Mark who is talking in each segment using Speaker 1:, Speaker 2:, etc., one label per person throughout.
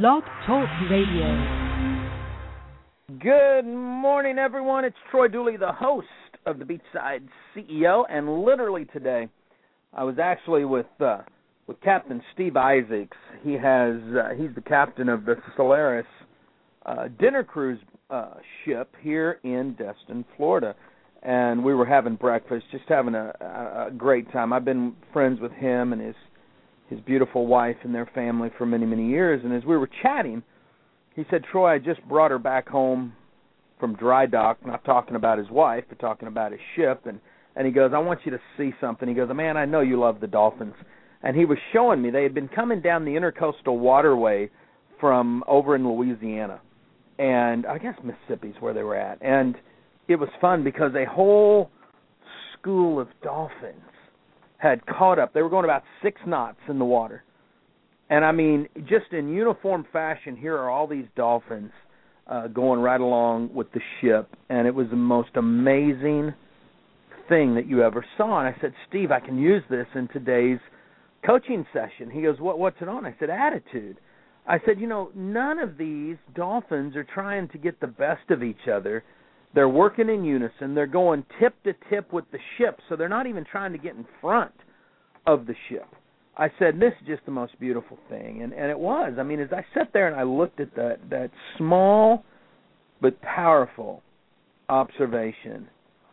Speaker 1: Blog Talk Radio.
Speaker 2: Good morning, everyone. It's Troy Dooly, the host of the Beachside CEO, and literally today, I was actually with uh, with Captain Steve Isaacs. He has uh, he's the captain of the Solaris uh, dinner cruise uh, ship here in Destin, Florida, and we were having breakfast, just having a, a, a great time. I've been friends with him and his his beautiful wife and their family for many many years. And as we were chatting he said troy i just brought her back home from dry dock not talking about his wife but talking about his ship. And and he goes i want you to see something. He goes man i know you love the dolphins. And he was showing me they had been coming down the intercoastal waterway from over in louisiana and i guess mississippi's where they were at. And it was fun because a whole school of dolphins had caught up. They were going about six knots in the water. And I mean, just in uniform fashion, here are all these dolphins uh, going right along with the ship, and it was the most amazing thing that you ever saw. And I said, Steve, I can use this in today's coaching session. He goes, What what's it on? I said, attitude. I said, you know, none of these dolphins are trying to get the best of each other. They're working in unison. They're going tip to tip with the ship, so they're not even trying to get in front of the ship. I said, "This is just the most beautiful thing," and and it was. I mean, as I sat there and I looked at that that small but powerful observation,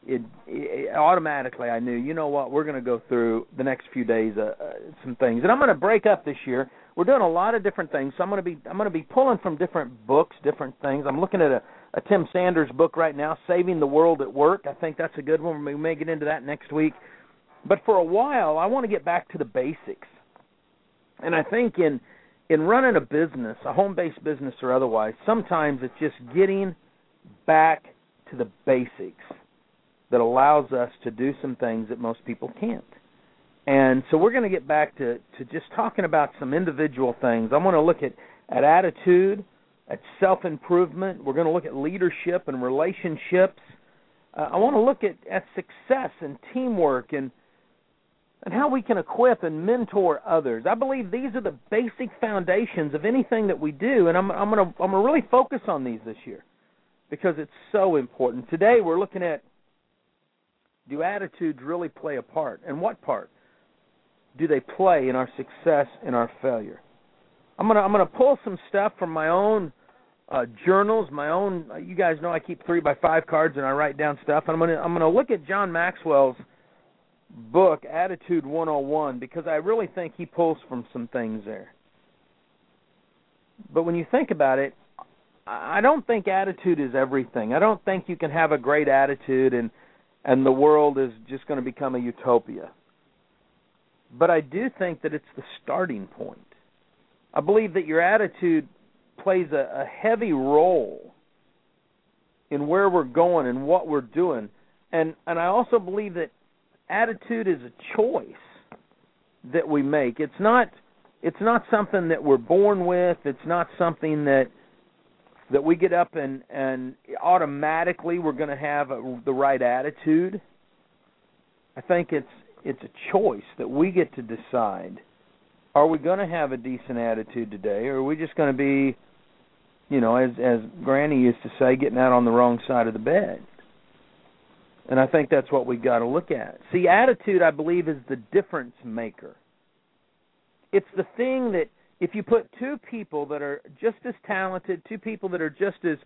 Speaker 2: it, it automatically I knew, you know what, we're going to go through the next few days uh, uh, some things, and I'm going to break up this year. We're doing a lot of different things, so I'm going to be I'm going to be pulling from different books, different things. I'm looking at a a Tim Sanders book right now, Saving the World at Work. I think that's a good one. We may get into that next week. But for a while, I want to get back to the basics. And I think in in running a business, a home-based business or otherwise, sometimes it's just getting back to the basics that allows us to do some things that most people can't. And so we're going to get back to to just talking about some individual things. I'm going to look at at attitude at self improvement. We're going to look at leadership and relationships. Uh, I want to look at, at success and teamwork and and how we can equip and mentor others. I believe these are the basic foundations of anything that we do, and I'm I'm going to I'm going to really focus on these this year because it's so important. Today we're looking at do attitudes really play a part, and what part do they play in our success and our failure? I'm gonna I'm gonna pull some stuff from my own uh, journals, my own. Uh, you guys know I keep three by five cards and I write down stuff. And I'm gonna I'm gonna look at John Maxwell's book Attitude 101 because I really think he pulls from some things there. But when you think about it, I don't think attitude is everything. I don't think you can have a great attitude and and the world is just going to become a utopia. But I do think that it's the starting point. I believe that your attitude plays a, a heavy role in where we're going and what we're doing. And and I also believe that attitude is a choice that we make. It's not it's not something that we're born with. It's not something that that we get up and and automatically we're going to have a, the right attitude. I think it's it's a choice that we get to decide. Are we going to have a decent attitude today, or are we just going to be you know, as as Granny used to say, getting out on the wrong side of the bed. And I think that's what we've got to look at. See, attitude, I believe, is the difference maker. It's the thing that if you put two people that are just as talented, two people that are just as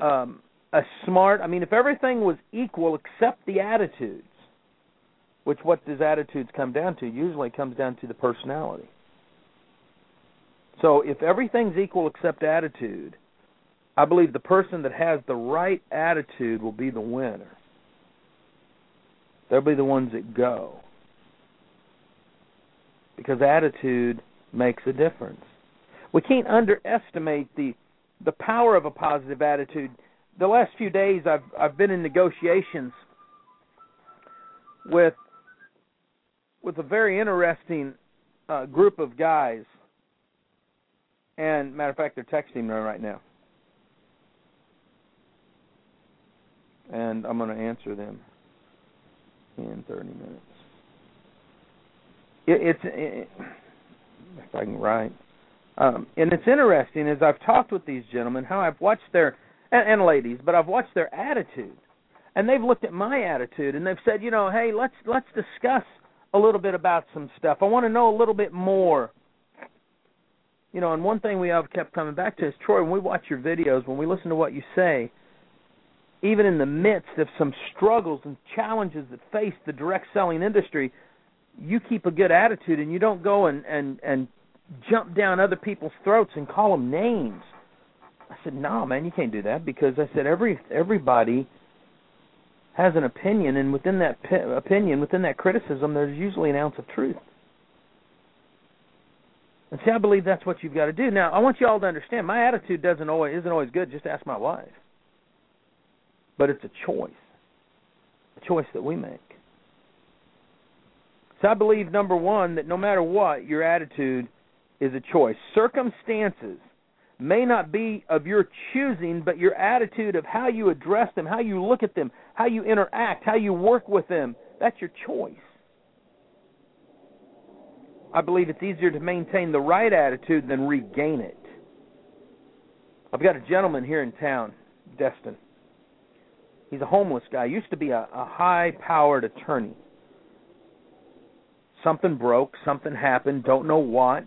Speaker 2: um, as smart. I mean, if everything was equal except the attitudes, which what does attitudes come down to? Usually, comes down to the personality. So, if everything's equal except attitude, I believe the person that has the right attitude will be the winner. They'll be the ones that go. Because attitude makes a difference. We can't underestimate the the power of a positive attitude. The last few days I've I've been in negotiations with with a very interesting uh, group of guys. And matter of fact, they're texting me right now. and I'm going to answer them in 30 minutes. It, it's it, if I can write. Um, and it's interesting as I've talked with these gentlemen how I've watched their and, and ladies, but I've watched their attitude, and they've looked at my attitude and they've said, you know, hey, let's let's discuss a little bit about some stuff. I want to know a little bit more. You know, and one thing we have kept coming back to is Troy. When we watch your videos, when we listen to what you say, even in the midst of some struggles and challenges that face the direct selling industry, you keep a good attitude and you don't go and and and jump down other people's throats and call them names. I said, "No, nah, man, you can't do that because I said every everybody has an opinion, and within that opinion, within that criticism, there's usually an ounce of truth." And see, I believe that's what you've got to do. Now, I want you all to understand, my attitude doesn't always isn't always good. Just ask my wife. But it's a choice, a choice that we make. So I believe number one that no matter what, your attitude is a choice. Circumstances may not be of your choosing, but your attitude of how you address them, how you look at them, how you interact, how you work with them, that's your choice. I believe it's easier to maintain the right attitude than regain it. I've got a gentleman here in town, Destin. He's a homeless guy. Used to be a, a high-powered attorney. Something broke, something happened, don't know what.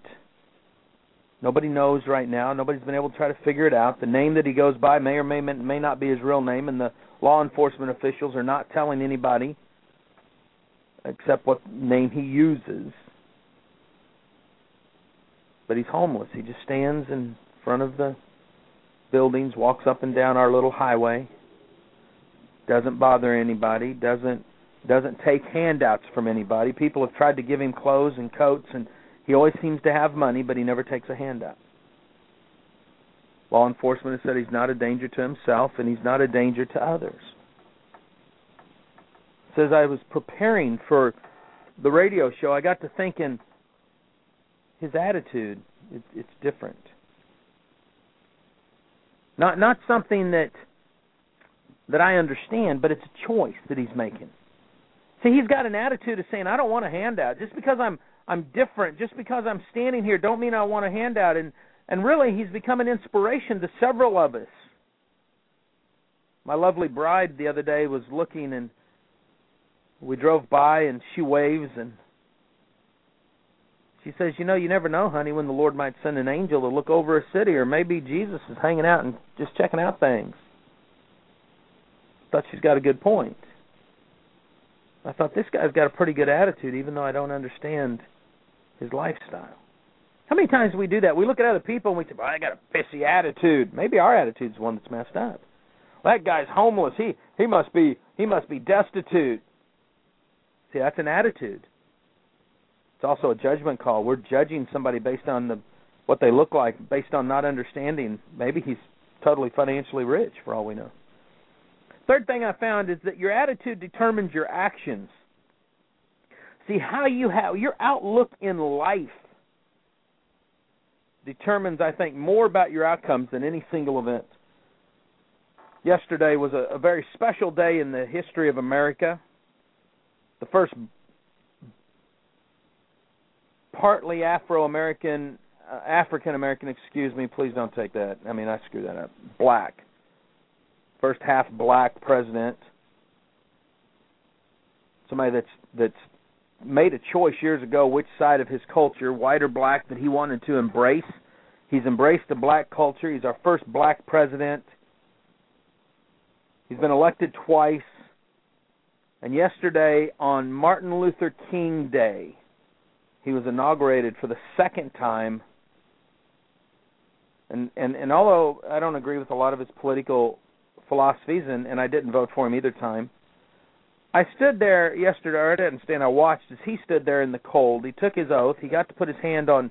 Speaker 2: Nobody knows right now. Nobody's been able to try to figure it out. The name that he goes by may or may may not be his real name, and the law enforcement officials are not telling anybody except what name he uses. But he's homeless. He just stands in front of the buildings, walks up and down our little highway. Doesn't bother anybody. Doesn't doesn't take handouts from anybody. People have tried to give him clothes and coats and he always seems to have money, but he never takes a handout. Law enforcement has said he's not a danger to himself and he's not a danger to others. Says I was preparing for the radio show, I got to thinking his attitude it, it's different. Not not something that that I understand, but it's a choice that he's making. See, he's got an attitude of saying, "I don't want a handout. Just because I'm I'm different. Just because I'm standing here don't mean I want a handout. And and really he's become an inspiration to several of us. My lovely bride the other day was looking and we drove by and she waves and she says, "You know, you never know, honey, when the Lord might send an angel to look over a city or maybe Jesus is hanging out and just checking out things." Thought she's got a good point. I thought this guy's got a pretty good attitude even though I don't understand his lifestyle. How many times do we do that? We look at other people and we say, well, I got a pissy attitude. Maybe our attitude's one that's messed up. Well, that guy's homeless. He he must be he must be destitute. See, that's an attitude. It's also a judgment call. We're judging somebody based on the what they look like, based on not understanding. Maybe he's totally financially rich for all we know. Third thing I found is that your attitude determines your actions. See how you have your outlook in life determines, I think, more about your outcomes than any single event. Yesterday was a, a very special day in the history of America. The first partly Afro American, uh, African American, excuse me, please don't take that. I mean, I screwed that up. Black. First half black president. Somebody that's that's made a choice years ago which side of his culture, white or black, that he wanted to embrace. He's embraced the black culture. He's our first black president. He's been elected twice. And yesterday, on Martin Luther King Day, he was inaugurated for the second time. And and and although I don't agree with a lot of his political philosophies, and and I didn't vote for him either time, I stood there yesterday, or I didn't stand, I watched as he stood there in the cold. He took his oath. He got to put his hand on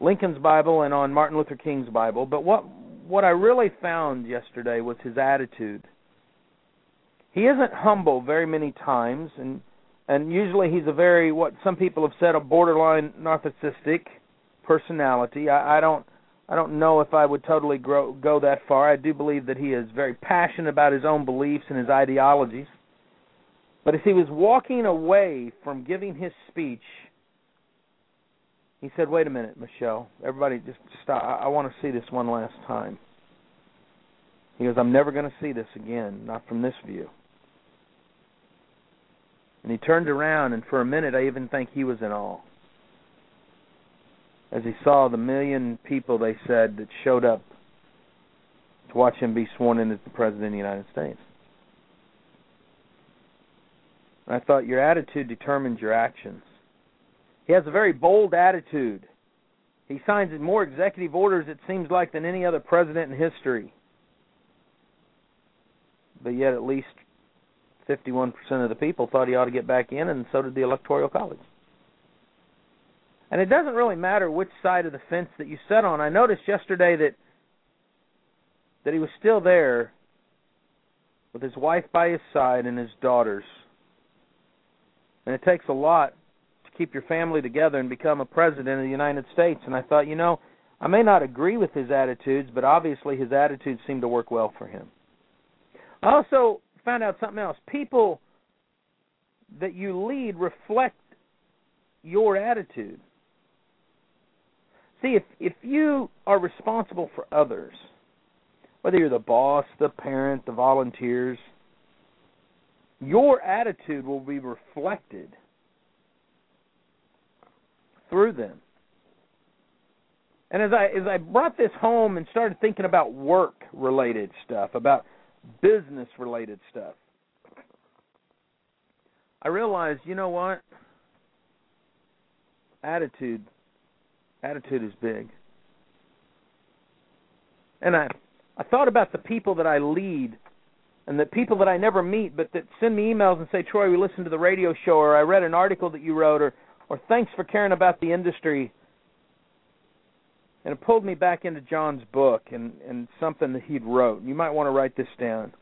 Speaker 2: Lincoln's Bible and on Martin Luther King's Bible. But what what I really found yesterday was his attitude. He isn't humble very many times, and and usually he's a very what some people have said a borderline narcissistic personality. I, I don't I don't know if I would totally grow, go that far. I do believe that he is very passionate about his own beliefs and his ideologies. But as he was walking away from giving his speech, he said, "Wait a minute, Michelle. Everybody, just stop. I, I want to see this one last time." He goes, "I'm never going to see this again, not from this view." And he turned around, and for a minute, I even think he was in awe as he saw the million people they said that showed up to watch him be sworn in as the president of the United States. I thought your attitude determines your actions. He has a very bold attitude. He signs more executive orders, it seems like, than any other president in history. But yet, at least 51% of the people thought he ought to get back in, and so did the Electoral College. And it doesn't really matter which side of the fence that you sit on. I noticed yesterday that that he was still there with his wife by his side and his daughters. And it takes a lot to keep your family together and become a president of the United States. And I thought, you know, I may not agree with his attitudes, but obviously his attitudes seem to work well for him. I also found out something else. People that you lead reflect your attitude. See, if if you are responsible for others, whether you're the boss, the parent, the volunteers, your attitude will be reflected through them. And as I as I brought this home and started thinking about work related stuff, about business related stuff, I realized, you know what? Attitude attitude is big. And I I thought about the people that I lead and the people that I never meet but that send me emails and say, Troy, we listened to the radio show or I read an article that you wrote or or thanks for caring about the industry. And it pulled me back into John's book and, and something that he'd wrote. You might want to write this down.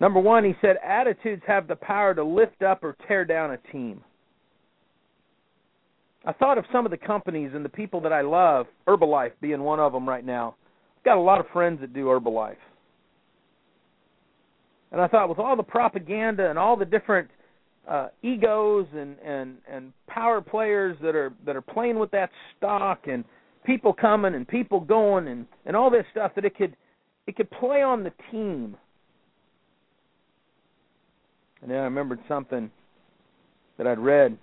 Speaker 2: Number one, he said, attitudes have the power to lift up or tear down a team. I thought of some of the companies and the people that I love, Herbalife being one of them right now. I've got a lot of friends that do Herbalife. And I thought with all the propaganda and all the different uh egos and and and power players that are that are playing with that stock and people coming and people going and and all this stuff that it could it could play on the team. And then I remembered something that I'd read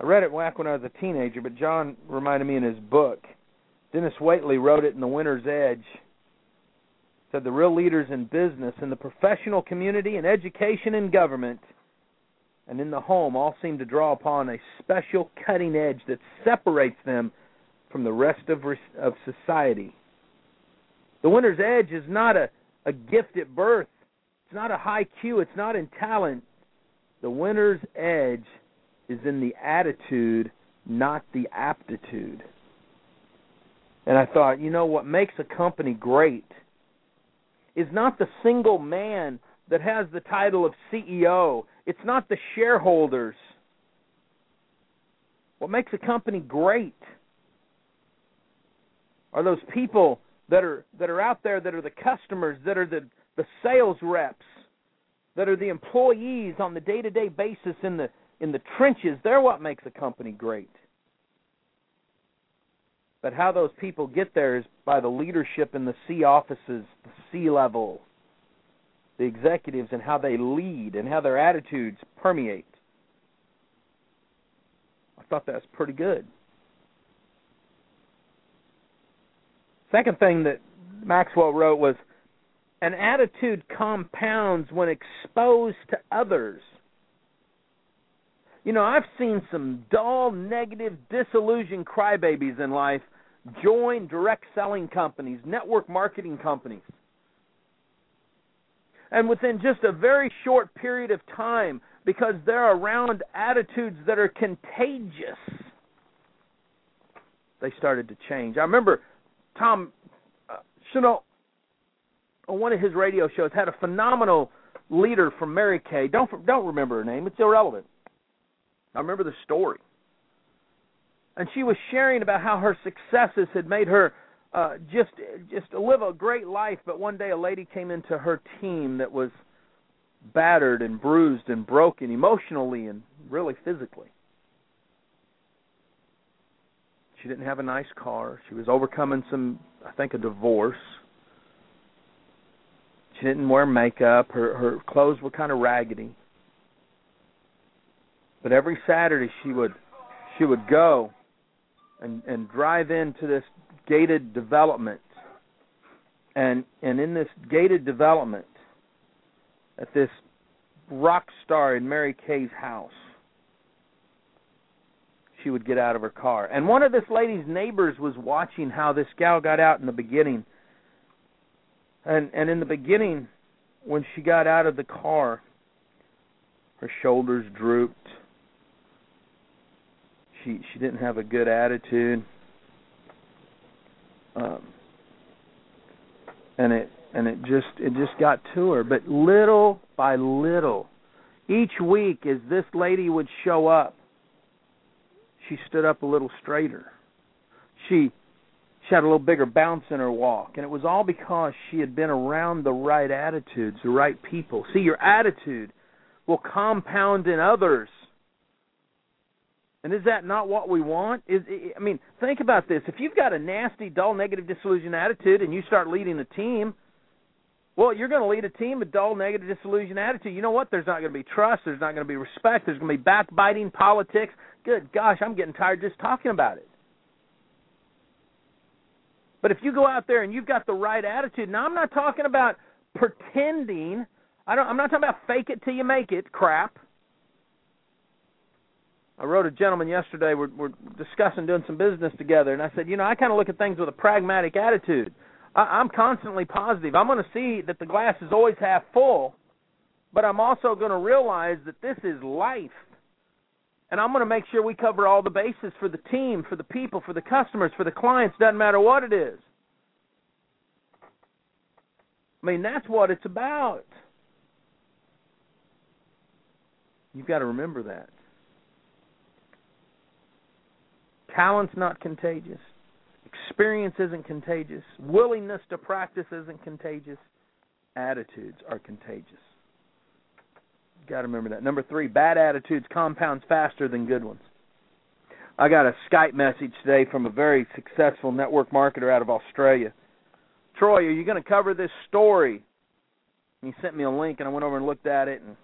Speaker 2: I read it back when I was a teenager, but John reminded me in his book. Dennis Waitley wrote it in The Winner's Edge. Said the real leaders in business, in the professional community, in education and government, and in the home all seem to draw upon a special cutting edge that separates them from the rest of of society. The winner's edge is not a, a gift at birth. It's not a high Q. It's not in talent. The winner's edge is in the attitude, not the aptitude. And I thought, you know what makes a company great is not the single man that has the title of CEO. It's not the shareholders. What makes a company great are those people that are that are out there that are the customers, that are the the sales reps, that are the employees on the day-to-day basis in the in the trenches, they're what makes a company great. But how those people get there is by the leadership in the C offices, the C level, the executives, and how they lead and how their attitudes permeate. I thought that was pretty good. Second thing that Maxwell wrote was an attitude compounds when exposed to others you know, I've seen some dull, negative, disillusioned crybabies in life join direct selling companies, network marketing companies. And within just a very short period of time, because they're around attitudes that are contagious, they started to change. I remember Tom uh, Chenault on one of his radio shows had a phenomenal leader from Mary Kay. Don't don't remember her name; it's irrelevant. I remember the story. And she was sharing about how her successes had made her uh just just live a great life, but one day a lady came into her team that was battered and bruised and broken emotionally and really physically. She didn't have a nice car. She was overcoming some, I think, a divorce. She didn't wear makeup. Her her clothes were kind of raggedy. But every Saturday she would she would go and and drive into this gated development. And and in this gated development at this rock star in Mary Kay's house she would get out of her car. And one of this lady's neighbors was watching how this gal got out in the beginning. And and in the beginning when she got out of the car her shoulders drooped. She she didn't have a good attitude. Um and it and it just it just got to her but little by little each week as this lady would show up she stood up a little straighter. She she had a little bigger bounce in her walk, and it was all because she had been around the right attitudes, the right people. See, your attitude will compound in others. And is that not what we want? Is I mean, think about this. If you've got a nasty, dull, negative, disillusioned attitude and you start leading a team, well, you're going to lead a team with dull, negative, disillusioned attitude. You know what? There's not going to be trust. There's not going to be respect. There's going to be backbiting, politics. Good gosh, I'm getting tired just talking about it. But if you go out there and you've got the right attitude, now I'm not talking about pretending. I don't. I'm not talking about fake it till you make it crap. I wrote a gentleman yesterday. We're, we're discussing doing some business together, and I said, you know, I kind of look at things with a pragmatic attitude. I, I'm constantly positive. I'm going to see that the glass is always half full, but I'm also going to realize that this is life. And I'm going to make sure we cover all the bases for the team, for the people, for the customers, for the clients, doesn't matter what it is. I mean, that's what it's about. You've got to remember that. Talent's not contagious. Experience isn't contagious. Willingness to practice isn't contagious. Attitudes are contagious. You Got to remember that. Number three, bad attitudes compounds faster than good ones. I got a Skype message today from a very successful network marketer out of Australia. Troy, are you going to cover this story? he sent me a link, and I went over and looked at it, and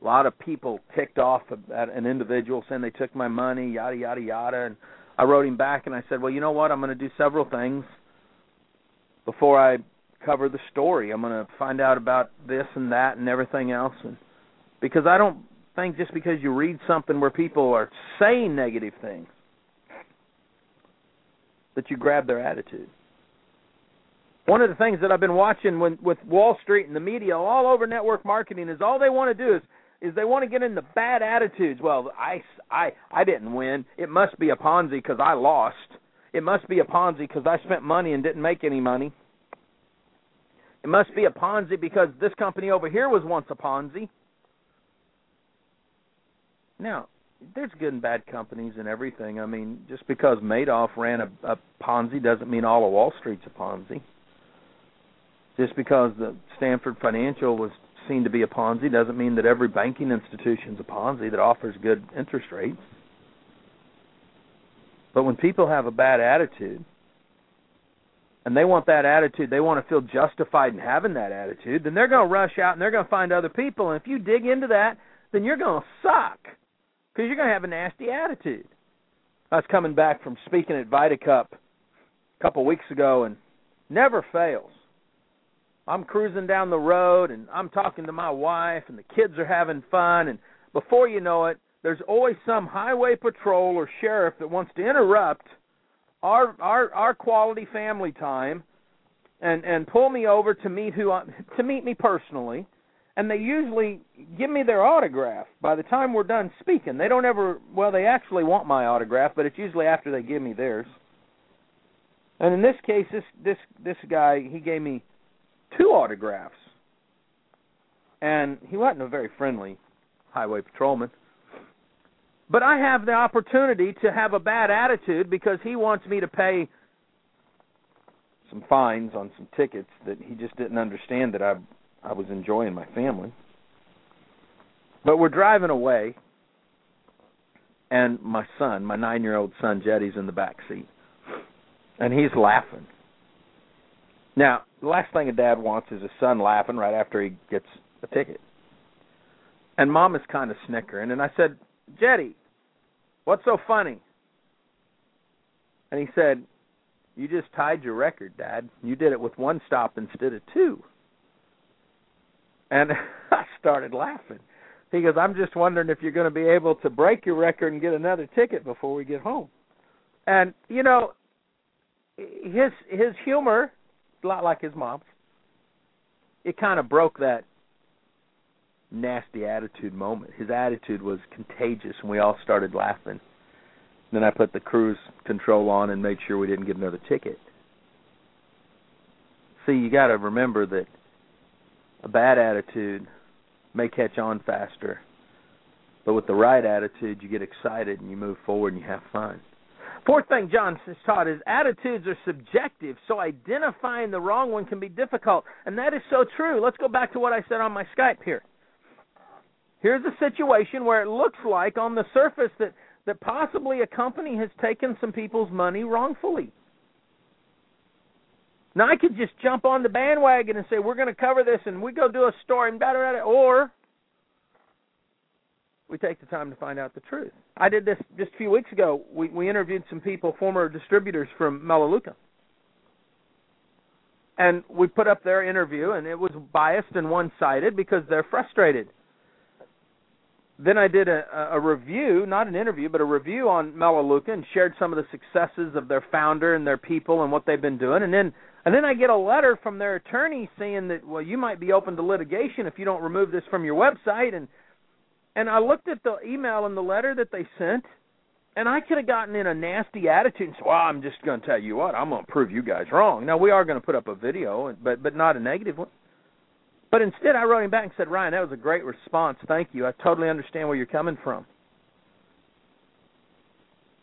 Speaker 2: a lot of people ticked off at an individual saying they took my money, yada yada yada. And I wrote him back, and I said, well, you know what? I'm going to do several things before I cover the story. I'm going to find out about this and that and everything else and because I don't think just because you read something where people are saying negative things that you grab their attitude. One of the things that I've been watching when, with Wall Street and the media all over network marketing is all they want to do is is they want to get into bad attitudes. Well, I I I didn't win. It must be a Ponzi because I lost. It must be a Ponzi because I spent money and didn't make any money. It must be a Ponzi because this company over here was once a Ponzi. Now, there's good and bad companies and everything. I mean, just because Madoff ran a, a Ponzi doesn't mean all of Wall Street's a Ponzi. Just because the Stanford Financial was seen to be a Ponzi doesn't mean that every banking institution's a Ponzi that offers good interest rates. But when people have a bad attitude, and they want that attitude, they want to feel justified in having that attitude, then they're going to rush out and they're going to find other people. And if you dig into that, then you're going to suck because you're going to have a nasty attitude. I was coming back from speaking at VitaCup a couple weeks ago, and never fails. I'm cruising down the road and I'm talking to my wife, and the kids are having fun, and before you know it, there's always some highway patrol or sheriff that wants to interrupt our our our quality family time and and pull me over to meet who I, to meet me personally and they usually give me their autograph. By the time we're done speaking they don't ever well they actually want my autograph but it's usually after they give me theirs. And in this case this this this guy he gave me two autographs and he wasn't a very friendly highway patrolman but I have the opportunity to have a bad attitude because he wants me to pay some fines on some tickets that he just didn't understand that I I was enjoying my family. But we're driving away and my son, my nine year old son Jetty's in the back seat. And he's laughing. Now, the last thing a dad wants is his son laughing right after he gets a ticket. And mom is kind of snickering, and I said, Jetty, what's so funny? And he said, You just tied your record, Dad. You did it with one stop instead of two. And I started laughing. He goes, I'm just wondering if you're going to be able to break your record and get another ticket before we get home. And you know, his his humor, a lot like his mom's, it kind of broke that nasty attitude moment. His attitude was contagious, and we all started laughing. Then I put the cruise control on and made sure we didn't get another ticket. See, you got to remember that a bad attitude may catch on faster, but with the right attitude, you get excited and you move forward and you have fun. Fourth thing John has taught is attitudes are subjective, so identifying the wrong one can be difficult. And that is so true. Let's go back to what I said on my Skype here. Here's a situation where it looks like on the surface that, that possibly a company has taken some people's money wrongfully. Now I could just jump on the bandwagon and say we're going to cover this and we go do a story and da da da, or we take the time to find out the truth. I did this just a few weeks ago. We we interviewed some people, former distributors from Melaleuca. And we put up their interview and it was biased and one-sided because they're frustrated then I did a, a review, not an interview, but a review on Melaleuca and shared some of the successes of their founder and their people and what they've been doing. And then and then I get a letter from their attorney saying that well you might be open to litigation if you don't remove this from your website and and I looked at the email and the letter that they sent and I could have gotten in a nasty attitude and said, "Well, I'm just going to tell you what, I'm going to prove you guys wrong." Now we are going to put up a video, but but not a negative one. But instead, I wrote him back and said, Ryan, that was a great response. Thank you. I totally understand where you're coming from.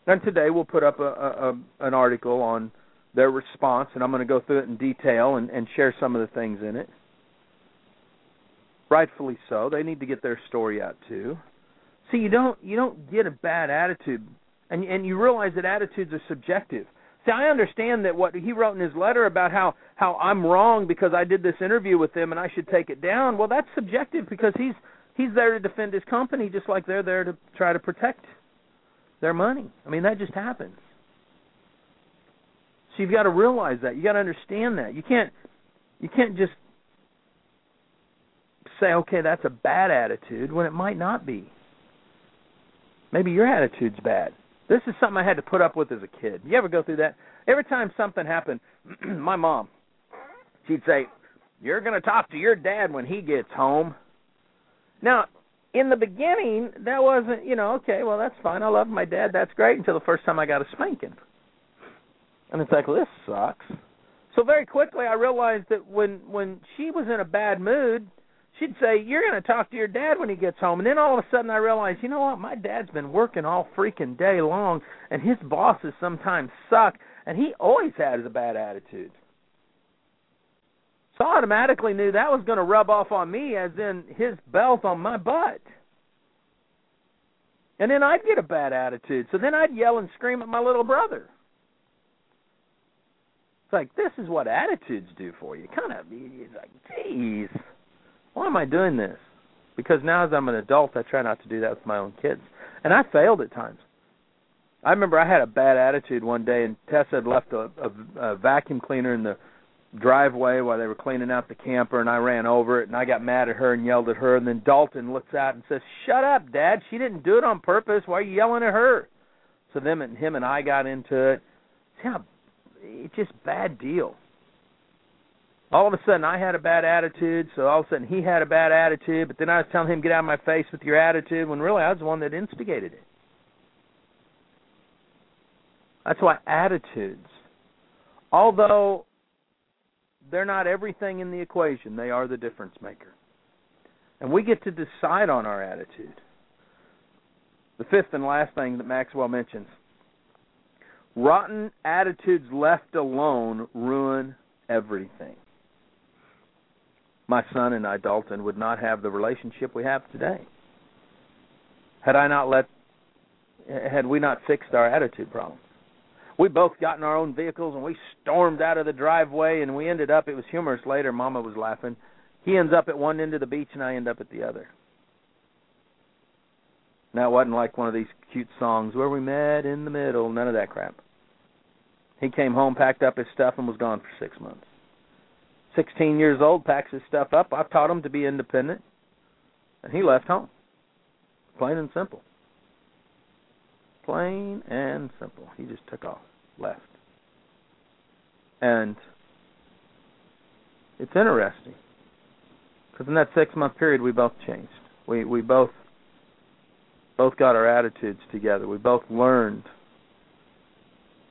Speaker 2: And today we'll put up a, a, a an article on their response, and I'm going to go through it in detail and, and share some of the things in it. Rightfully so. They need to get their story out too. See, you don't you don't get a bad attitude, and and you realize that attitudes are subjective. See, I understand that what he wrote in his letter about how how I'm wrong because I did this interview with them and I should take it down. Well, that's subjective because he's he's there to defend his company just like they're there to try to protect their money. I mean, that just happens. So you've got to realize that. You got to understand that. You can't you can't just say, "Okay, that's a bad attitude," when it might not be. Maybe your attitude's bad. This is something I had to put up with as a kid. You ever go through that? Every time something happened, my mom, she'd say, "You're going to talk to your dad when he gets home." Now, in the beginning, that wasn't, you know, okay, well, that's fine. I love my dad. That's great until the first time I got a spanking. And it's like, well, this sucks. So very quickly I realized that when when she was in a bad mood, she'd say, "You're going to talk to your dad when he gets home." And then all of a sudden, I realized, you know what? My dad's been working all freaking day long, and his bosses sometimes suck, and he always has a bad attitude. So I automatically knew that was going to rub off on me, as in his belt on my butt. And then I'd get a bad attitude. So then I'd yell and scream at my little brother. It's like this is what attitudes do for you. Kind of, it's like, geez why am I doing this? Because now as I'm an adult, I try not to do that with my own kids. And I failed at times. I remember I had a bad attitude one day, and Tessa had left a, a, a vacuum cleaner in the driveway while they were cleaning out the camper, and I ran over it, and I got mad at her and yelled at her. And then Dalton looks out and says, "Shut up, Dad! She didn't do it on purpose. Why are you yelling at her?" So them and him and I got into it. See how it's just bad deal all of a sudden I had a bad attitude, so all of a sudden he had a bad attitude, but then I was telling him get out of my face with your attitude when really I was the one that instigated it. That's why attitudes, although they're not everything in the equation, they are the difference maker. And we get to decide on our attitude. The fifth and last thing that Maxwell mentions rotten attitudes left alone ruin everything my son and I, Dalton, would not have the relationship we have today. Had I not let had we not fixed our attitude problem. We both got in our own vehicles and we stormed out of the driveway and we ended up it was humorous later, mama was laughing. He ends up at one end of the beach and I end up at the other. Now it wasn't like one of these cute songs where we met in the middle, none of that crap. He came home, packed up his stuff, and was gone for six months. Sixteen years old, packs his stuff up. I've taught him to be independent, and he left home. Plain and simple. Plain and simple. He just took off, left. And it's interesting because in that six month period, we both changed. We we both both got our attitudes together. We both learned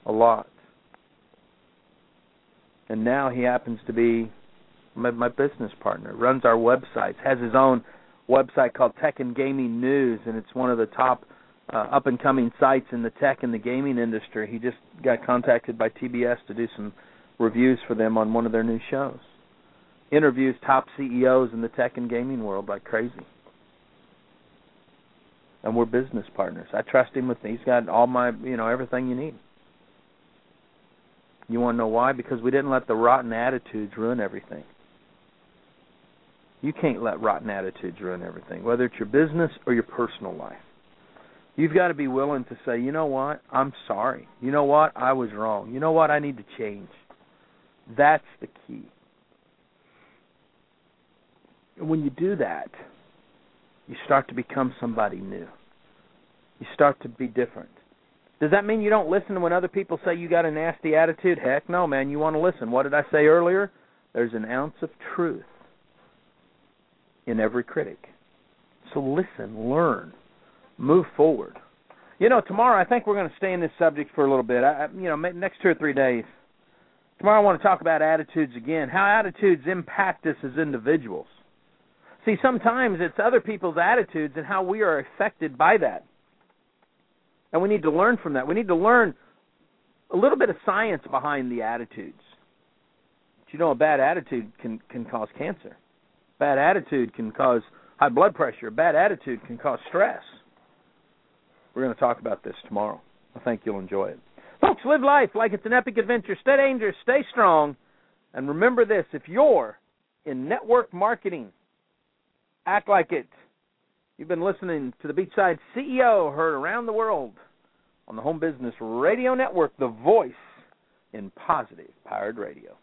Speaker 2: a lot. And now he happens to be my, my business partner, runs our websites, has his own website called Tech and Gaming News, and it's one of the top uh, up and coming sites in the tech and the gaming industry. He just got contacted by TBS to do some reviews for them on one of their new shows. Interviews top CEOs in the tech and gaming world like crazy. And we're business partners. I trust him with he's got all my you know, everything you need. You want to know why? Because we didn't let the rotten attitudes ruin everything. You can't let rotten attitudes ruin everything, whether it's your business or your personal life. You've got to be willing to say, you know what, I'm sorry. You know what, I was wrong. You know what, I need to change. That's the key. And when you do that, you start to become somebody new. You start to be different. Does that mean you don't listen to when other people say you got a nasty attitude? Heck no, man. You want to listen. What did I say earlier? There's an ounce of truth in every critic. So listen, learn, move forward. You know, tomorrow I think we're going to stay in this subject for a little bit. I, you know, next two or three days. Tomorrow I want to talk about attitudes again. How attitudes impact us as individuals. See, sometimes it's other people's attitudes and how we are affected by that. And we need to learn from that. We need to learn a little bit of science behind the attitudes. But you know, a bad attitude can can cause cancer. Bad attitude can cause high blood pressure. Bad attitude can cause stress. We're going to talk about this tomorrow. I think you'll enjoy it. Folks, live life like it's an epic adventure. Stay dangerous, stay strong, and remember this if you're in network marketing, act like it. You've been listening to the Beachside CEO, heard around the world on the Home Business Radio Network, the voice in positive powered radio.